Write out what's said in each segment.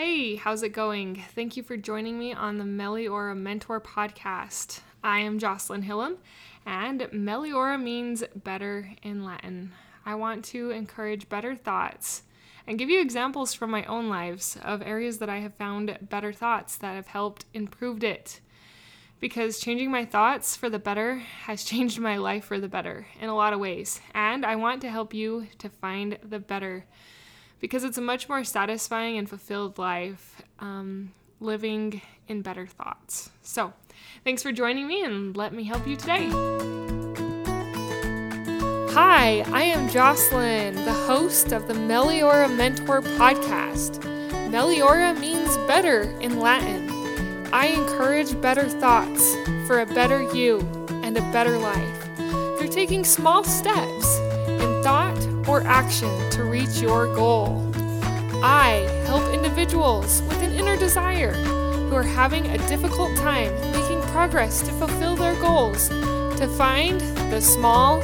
Hey, how's it going? Thank you for joining me on the Meliora Mentor podcast. I am Jocelyn Hillam, and Meliora means better in Latin. I want to encourage better thoughts and give you examples from my own lives of areas that I have found better thoughts that have helped improved it. Because changing my thoughts for the better has changed my life for the better in a lot of ways. And I want to help you to find the better because it's a much more satisfying and fulfilled life um, living in better thoughts. So, thanks for joining me and let me help you today. Hi, I am Jocelyn, the host of the Meliora Mentor podcast. Meliora means better in Latin. I encourage better thoughts for a better you and a better life through taking small steps or action to reach your goal. I help individuals with an inner desire who are having a difficult time making progress to fulfill their goals to find the small,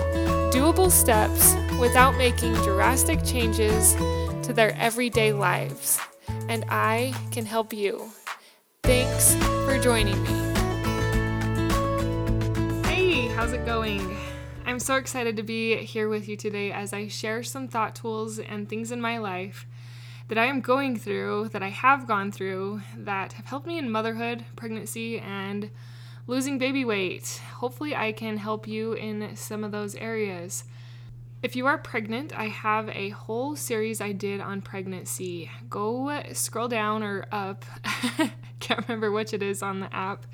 doable steps without making drastic changes to their everyday lives. And I can help you. Thanks for joining me. Hey, how's it going? I'm so excited to be here with you today as I share some thought tools and things in my life that I am going through, that I have gone through, that have helped me in motherhood, pregnancy, and losing baby weight. Hopefully, I can help you in some of those areas. If you are pregnant, I have a whole series I did on pregnancy. Go scroll down or up, can't remember which it is on the app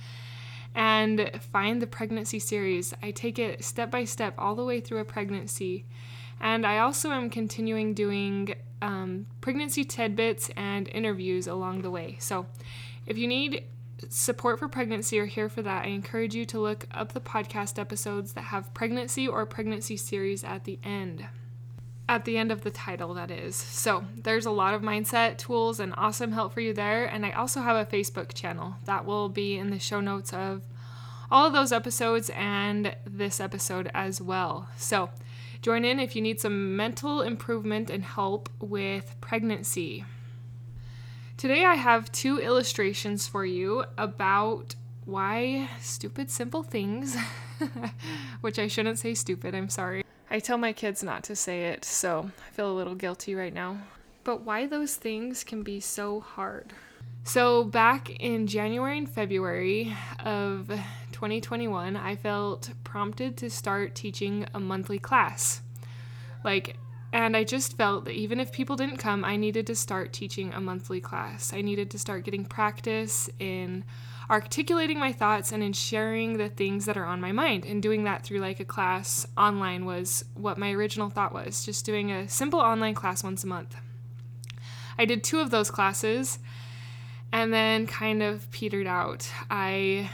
and find the pregnancy series. I take it step by step all the way through a pregnancy. And I also am continuing doing um, pregnancy tidbits and interviews along the way. So if you need support for pregnancy or here for that, I encourage you to look up the podcast episodes that have pregnancy or pregnancy series at the end. At the end of the title, that is. So, there's a lot of mindset tools and awesome help for you there. And I also have a Facebook channel that will be in the show notes of all of those episodes and this episode as well. So, join in if you need some mental improvement and help with pregnancy. Today, I have two illustrations for you about why stupid simple things, which I shouldn't say stupid, I'm sorry. I tell my kids not to say it, so I feel a little guilty right now. But why those things can be so hard. So, back in January and February of 2021, I felt prompted to start teaching a monthly class. Like, and I just felt that even if people didn't come, I needed to start teaching a monthly class. I needed to start getting practice in articulating my thoughts and in sharing the things that are on my mind. And doing that through like a class online was what my original thought was just doing a simple online class once a month. I did two of those classes and then kind of petered out. I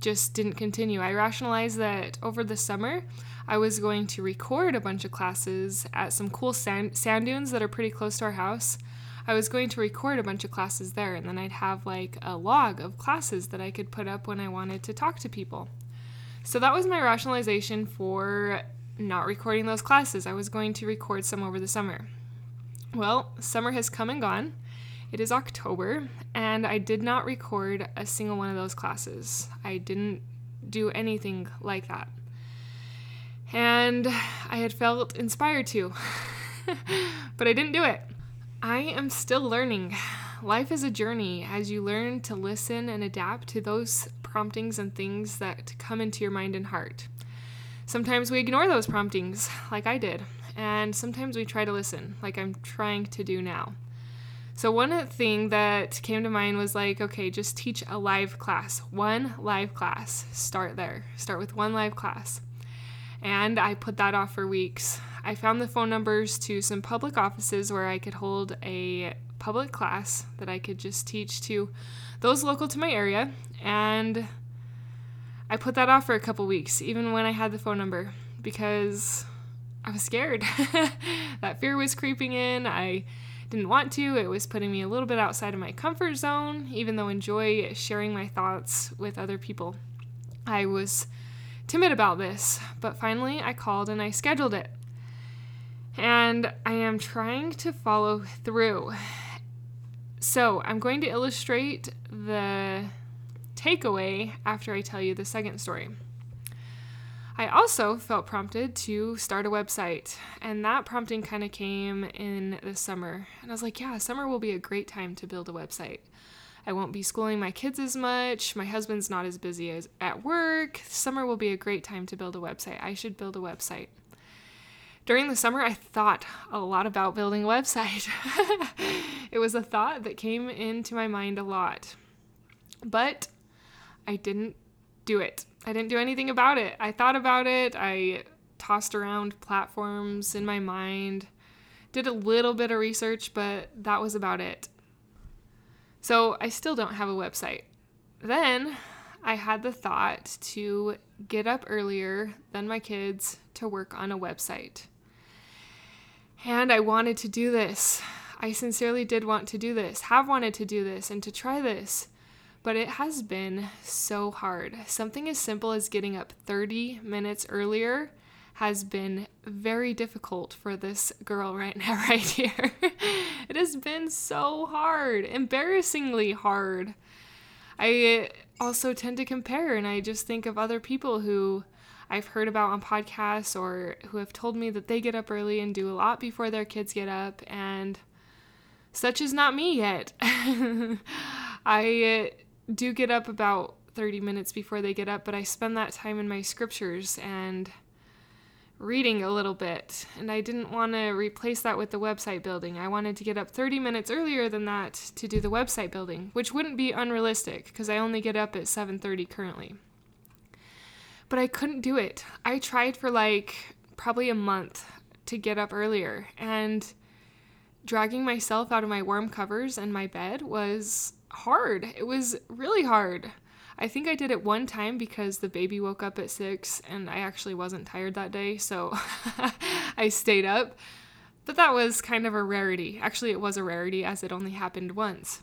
just didn't continue. I rationalized that over the summer, I was going to record a bunch of classes at some cool sand, sand dunes that are pretty close to our house. I was going to record a bunch of classes there, and then I'd have like a log of classes that I could put up when I wanted to talk to people. So that was my rationalization for not recording those classes. I was going to record some over the summer. Well, summer has come and gone. It is October, and I did not record a single one of those classes. I didn't do anything like that. And I had felt inspired to, but I didn't do it. I am still learning. Life is a journey as you learn to listen and adapt to those promptings and things that come into your mind and heart. Sometimes we ignore those promptings, like I did, and sometimes we try to listen, like I'm trying to do now. So, one thing that came to mind was like, okay, just teach a live class, one live class. Start there, start with one live class. And I put that off for weeks. I found the phone numbers to some public offices where I could hold a public class that I could just teach to those local to my area. And I put that off for a couple weeks, even when I had the phone number, because I was scared. that fear was creeping in. I didn't want to. It was putting me a little bit outside of my comfort zone, even though I enjoy sharing my thoughts with other people. I was timid about this, but finally I called and I scheduled it and I am trying to follow through. So I'm going to illustrate the takeaway after I tell you the second story. I also felt prompted to start a website, and that prompting kind of came in the summer. And I was like, yeah, summer will be a great time to build a website. I won't be schooling my kids as much. My husband's not as busy as at work. Summer will be a great time to build a website. I should build a website. During the summer, I thought a lot about building a website. it was a thought that came into my mind a lot. But I didn't do it. I didn't do anything about it. I thought about it. I tossed around platforms in my mind, did a little bit of research, but that was about it. So I still don't have a website. Then I had the thought to get up earlier than my kids to work on a website. And I wanted to do this. I sincerely did want to do this, have wanted to do this, and to try this. But it has been so hard. Something as simple as getting up 30 minutes earlier has been very difficult for this girl right now, right here. it has been so hard, embarrassingly hard. I also tend to compare, and I just think of other people who I've heard about on podcasts or who have told me that they get up early and do a lot before their kids get up, and such is not me yet. I uh, do get up about 30 minutes before they get up, but I spend that time in my scriptures and reading a little bit. And I didn't want to replace that with the website building. I wanted to get up 30 minutes earlier than that to do the website building, which wouldn't be unrealistic because I only get up at 7:30 currently but I couldn't do it. I tried for like probably a month to get up earlier, and dragging myself out of my warm covers and my bed was hard. It was really hard. I think I did it one time because the baby woke up at six and I actually wasn't tired that day, so I stayed up. But that was kind of a rarity. Actually, it was a rarity as it only happened once.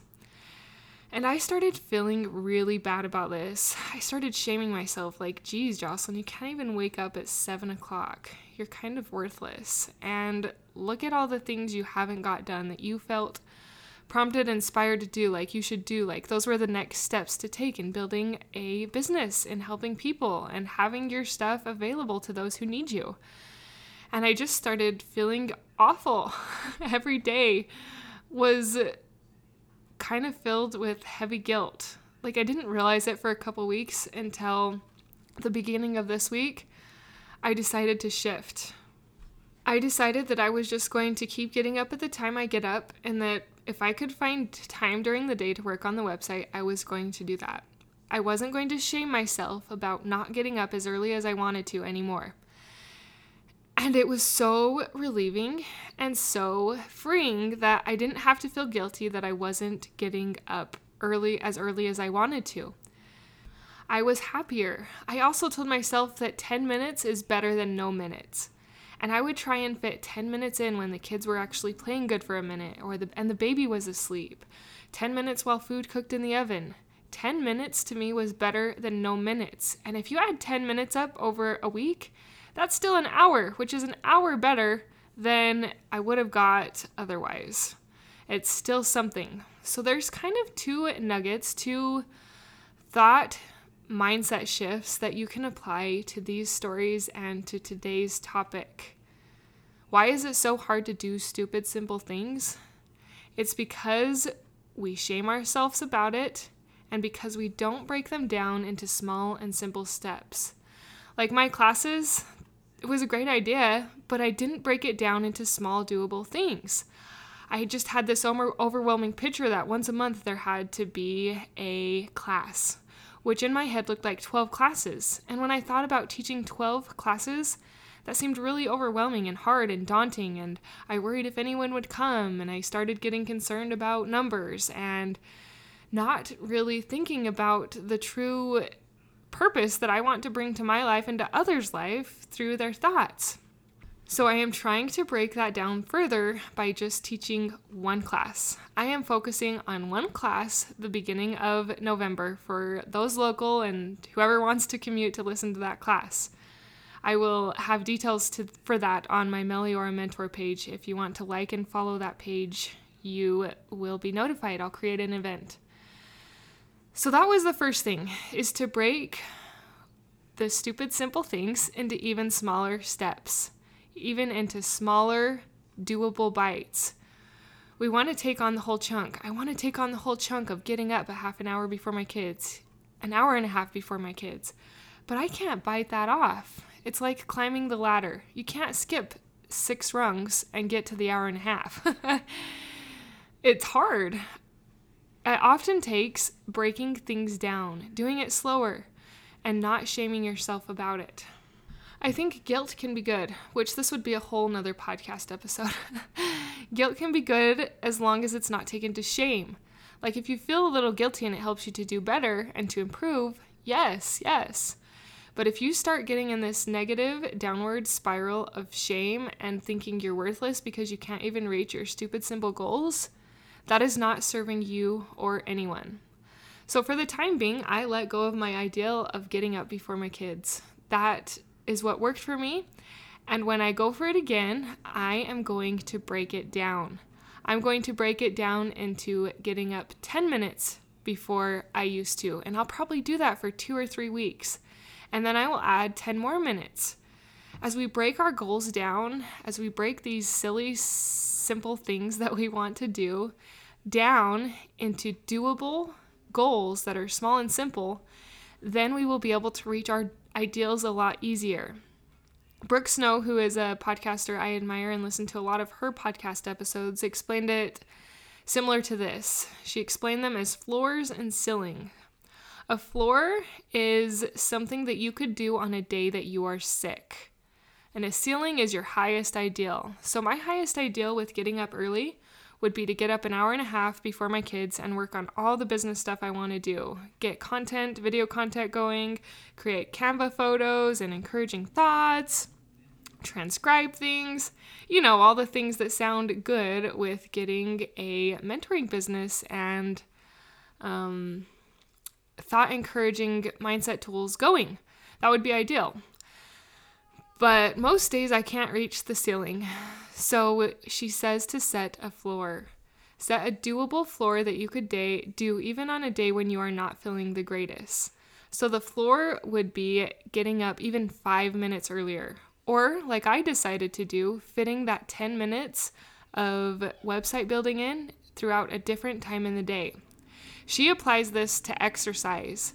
And I started feeling really bad about this. I started shaming myself, like, geez, Jocelyn, you can't even wake up at seven o'clock. You're kind of worthless. And look at all the things you haven't got done that you felt prompted, inspired to do, like you should do. Like, those were the next steps to take in building a business and helping people and having your stuff available to those who need you. And I just started feeling awful. Every day was kind of filled with heavy guilt. Like, I didn't realize it for a couple weeks until the beginning of this week. I decided to shift. I decided that I was just going to keep getting up at the time I get up, and that if I could find time during the day to work on the website, I was going to do that. I wasn't going to shame myself about not getting up as early as I wanted to anymore. And it was so relieving and so freeing that I didn't have to feel guilty that I wasn't getting up early as early as I wanted to. I was happier. I also told myself that 10 minutes is better than no minutes. And I would try and fit 10 minutes in when the kids were actually playing good for a minute or the and the baby was asleep. 10 minutes while food cooked in the oven. 10 minutes to me was better than no minutes. And if you add 10 minutes up over a week, that's still an hour, which is an hour better than I would have got otherwise. It's still something. So there's kind of two nuggets, two thought mindset shifts that you can apply to these stories and to today's topic. Why is it so hard to do stupid, simple things? It's because we shame ourselves about it and because we don't break them down into small and simple steps. Like my classes, it was a great idea, but I didn't break it down into small, doable things. I just had this overwhelming picture that once a month there had to be a class, which in my head looked like 12 classes. And when I thought about teaching 12 classes, that seemed really overwhelming and hard and daunting. And I worried if anyone would come, and I started getting concerned about numbers and not really thinking about the true purpose that I want to bring to my life and to others' life through their thoughts. So I am trying to break that down further by just teaching one class. I am focusing on one class the beginning of November for those local and whoever wants to commute to listen to that class. I will have details to, for that on my Meliora Mentor page. If you want to like and follow that page, you will be notified. I'll create an event. So that was the first thing is to break the stupid simple things into even smaller steps, even into smaller doable bites. We want to take on the whole chunk. I want to take on the whole chunk of getting up a half an hour before my kids, an hour and a half before my kids. But I can't bite that off. It's like climbing the ladder. You can't skip six rungs and get to the hour and a half. it's hard. It often takes breaking things down, doing it slower, and not shaming yourself about it. I think guilt can be good, which this would be a whole nother podcast episode. guilt can be good as long as it's not taken to shame. Like if you feel a little guilty and it helps you to do better and to improve, yes, yes. But if you start getting in this negative downward spiral of shame and thinking you're worthless because you can't even reach your stupid simple goals, that is not serving you or anyone. So, for the time being, I let go of my ideal of getting up before my kids. That is what worked for me. And when I go for it again, I am going to break it down. I'm going to break it down into getting up 10 minutes before I used to. And I'll probably do that for two or three weeks. And then I will add 10 more minutes. As we break our goals down, as we break these silly, simple things that we want to do down into doable goals that are small and simple, then we will be able to reach our ideals a lot easier. Brooke Snow, who is a podcaster I admire and listen to a lot of her podcast episodes, explained it similar to this. She explained them as floors and ceiling. A floor is something that you could do on a day that you are sick. And a ceiling is your highest ideal. So, my highest ideal with getting up early would be to get up an hour and a half before my kids and work on all the business stuff I want to do. Get content, video content going, create Canva photos and encouraging thoughts, transcribe things, you know, all the things that sound good with getting a mentoring business and um, thought encouraging mindset tools going. That would be ideal. But most days I can't reach the ceiling. So she says to set a floor. Set a doable floor that you could day, do even on a day when you are not feeling the greatest. So the floor would be getting up even five minutes earlier. Or, like I decided to do, fitting that 10 minutes of website building in throughout a different time in the day. She applies this to exercise.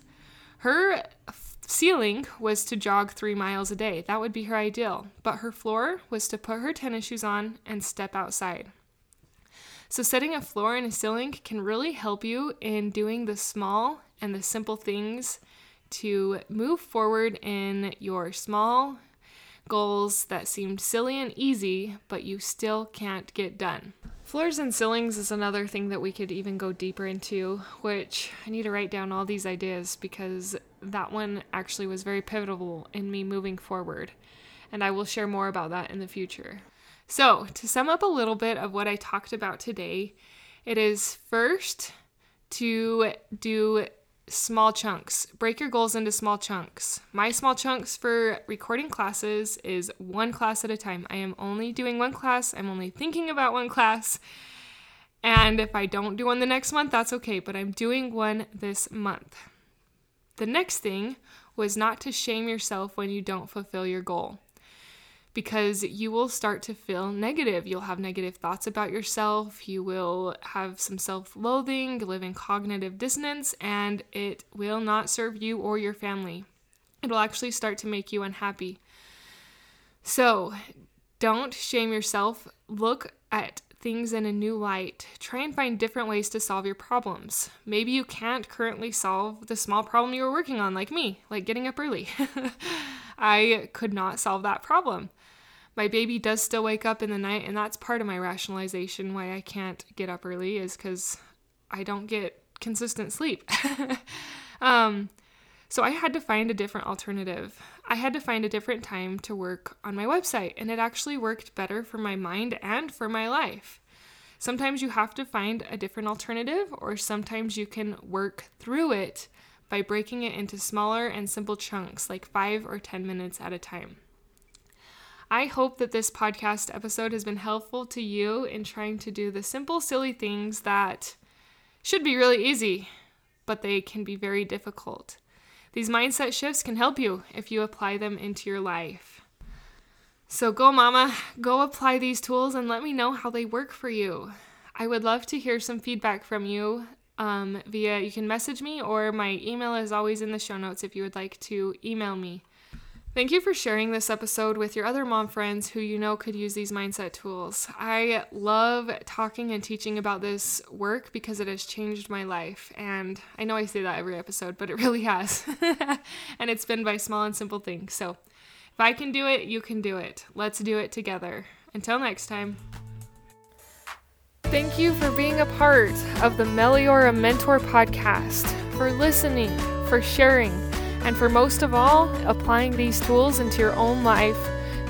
Her ceiling was to jog three miles a day. That would be her ideal. But her floor was to put her tennis shoes on and step outside. So, setting a floor and a ceiling can really help you in doing the small and the simple things to move forward in your small goals that seemed silly and easy, but you still can't get done. Floors and ceilings is another thing that we could even go deeper into, which I need to write down all these ideas because that one actually was very pivotal in me moving forward. And I will share more about that in the future. So, to sum up a little bit of what I talked about today, it is first to do small chunks. Break your goals into small chunks. My small chunks for recording classes is one class at a time. I am only doing one class, I'm only thinking about one class. And if I don't do one the next month, that's okay, but I'm doing one this month. The next thing was not to shame yourself when you don't fulfill your goal because you will start to feel negative. You'll have negative thoughts about yourself. You will have some self loathing, live in cognitive dissonance, and it will not serve you or your family. It'll actually start to make you unhappy. So don't shame yourself. Look at things in a new light. Try and find different ways to solve your problems. Maybe you can't currently solve the small problem you were working on, like me, like getting up early. I could not solve that problem my baby does still wake up in the night, and that's part of my rationalization why I can't get up early is because I don't get consistent sleep. um, so I had to find a different alternative. I had to find a different time to work on my website, and it actually worked better for my mind and for my life. Sometimes you have to find a different alternative, or sometimes you can work through it by breaking it into smaller and simple chunks, like five or 10 minutes at a time. I hope that this podcast episode has been helpful to you in trying to do the simple, silly things that should be really easy, but they can be very difficult. These mindset shifts can help you if you apply them into your life. So go, Mama, go apply these tools and let me know how they work for you. I would love to hear some feedback from you um, via you can message me or my email is always in the show notes if you would like to email me. Thank you for sharing this episode with your other mom friends who you know could use these mindset tools. I love talking and teaching about this work because it has changed my life. And I know I say that every episode, but it really has. and it's been by small and simple things. So if I can do it, you can do it. Let's do it together. Until next time. Thank you for being a part of the Meliora Mentor podcast, for listening, for sharing and for most of all, applying these tools into your own life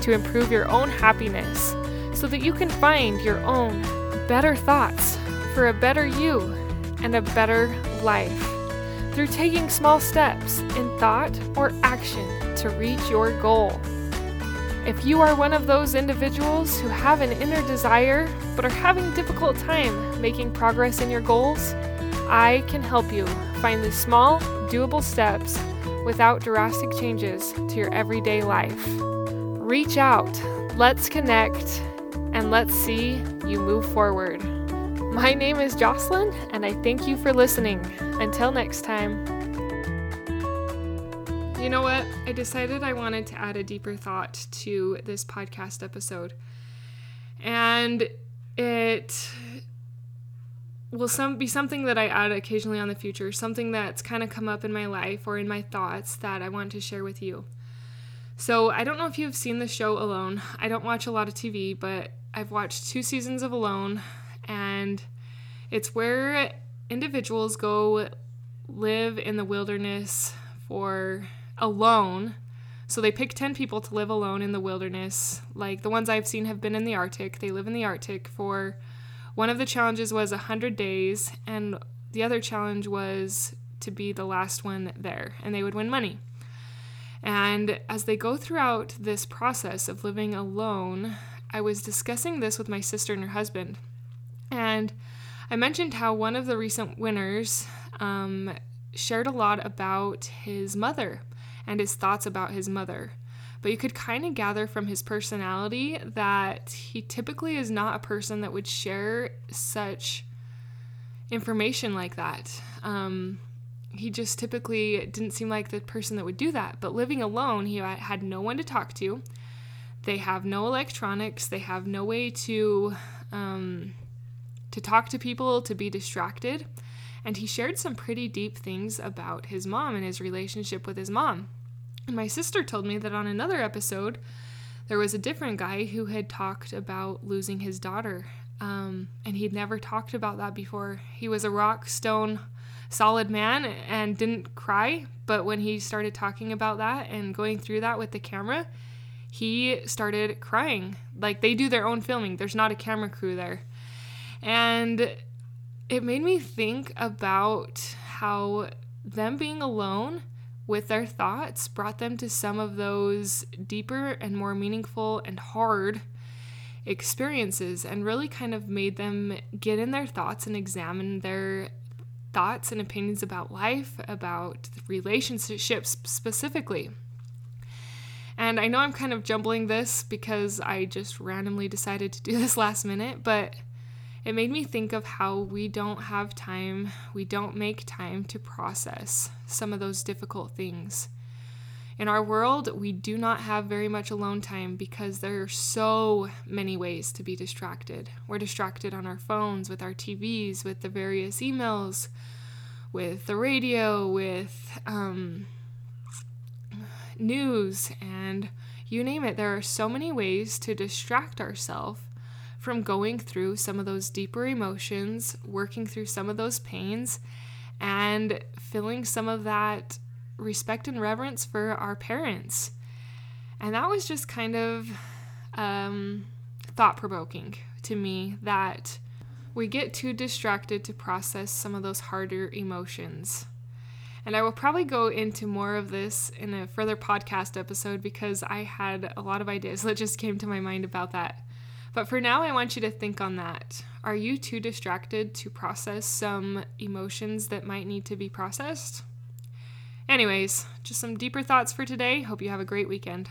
to improve your own happiness so that you can find your own better thoughts for a better you and a better life through taking small steps in thought or action to reach your goal. If you are one of those individuals who have an inner desire but are having difficult time making progress in your goals, I can help you find the small, doable steps without drastic changes to your everyday life. Reach out, let's connect, and let's see you move forward. My name is Jocelyn, and I thank you for listening. Until next time. You know what? I decided I wanted to add a deeper thought to this podcast episode. And it will some be something that I add occasionally on the future, something that's kind of come up in my life or in my thoughts that I want to share with you. So, I don't know if you've seen the show Alone. I don't watch a lot of TV, but I've watched two seasons of Alone, and it's where individuals go live in the wilderness for alone. So they pick 10 people to live alone in the wilderness. Like the ones I've seen have been in the Arctic. They live in the Arctic for one of the challenges was 100 days, and the other challenge was to be the last one there, and they would win money. And as they go throughout this process of living alone, I was discussing this with my sister and her husband. And I mentioned how one of the recent winners um, shared a lot about his mother and his thoughts about his mother but you could kind of gather from his personality that he typically is not a person that would share such information like that. Um, he just typically didn't seem like the person that would do that. But living alone, he had no one to talk to. They have no electronics. They have no way to um, to talk to people, to be distracted. And he shared some pretty deep things about his mom and his relationship with his mom. My sister told me that on another episode, there was a different guy who had talked about losing his daughter. Um, and he'd never talked about that before. He was a rock, stone, solid man and didn't cry. But when he started talking about that and going through that with the camera, he started crying. Like they do their own filming, there's not a camera crew there. And it made me think about how them being alone with their thoughts brought them to some of those deeper and more meaningful and hard experiences and really kind of made them get in their thoughts and examine their thoughts and opinions about life, about relationships specifically. And I know I'm kind of jumbling this because I just randomly decided to do this last minute, but it made me think of how we don't have time, we don't make time to process some of those difficult things. In our world, we do not have very much alone time because there are so many ways to be distracted. We're distracted on our phones, with our TVs, with the various emails, with the radio, with um, news, and you name it. There are so many ways to distract ourselves from going through some of those deeper emotions, working through some of those pains, and feeling some of that respect and reverence for our parents. And that was just kind of um, thought provoking to me that we get too distracted to process some of those harder emotions. And I will probably go into more of this in a further podcast episode because I had a lot of ideas that just came to my mind about that. But for now, I want you to think on that. Are you too distracted to process some emotions that might need to be processed? Anyways, just some deeper thoughts for today. Hope you have a great weekend.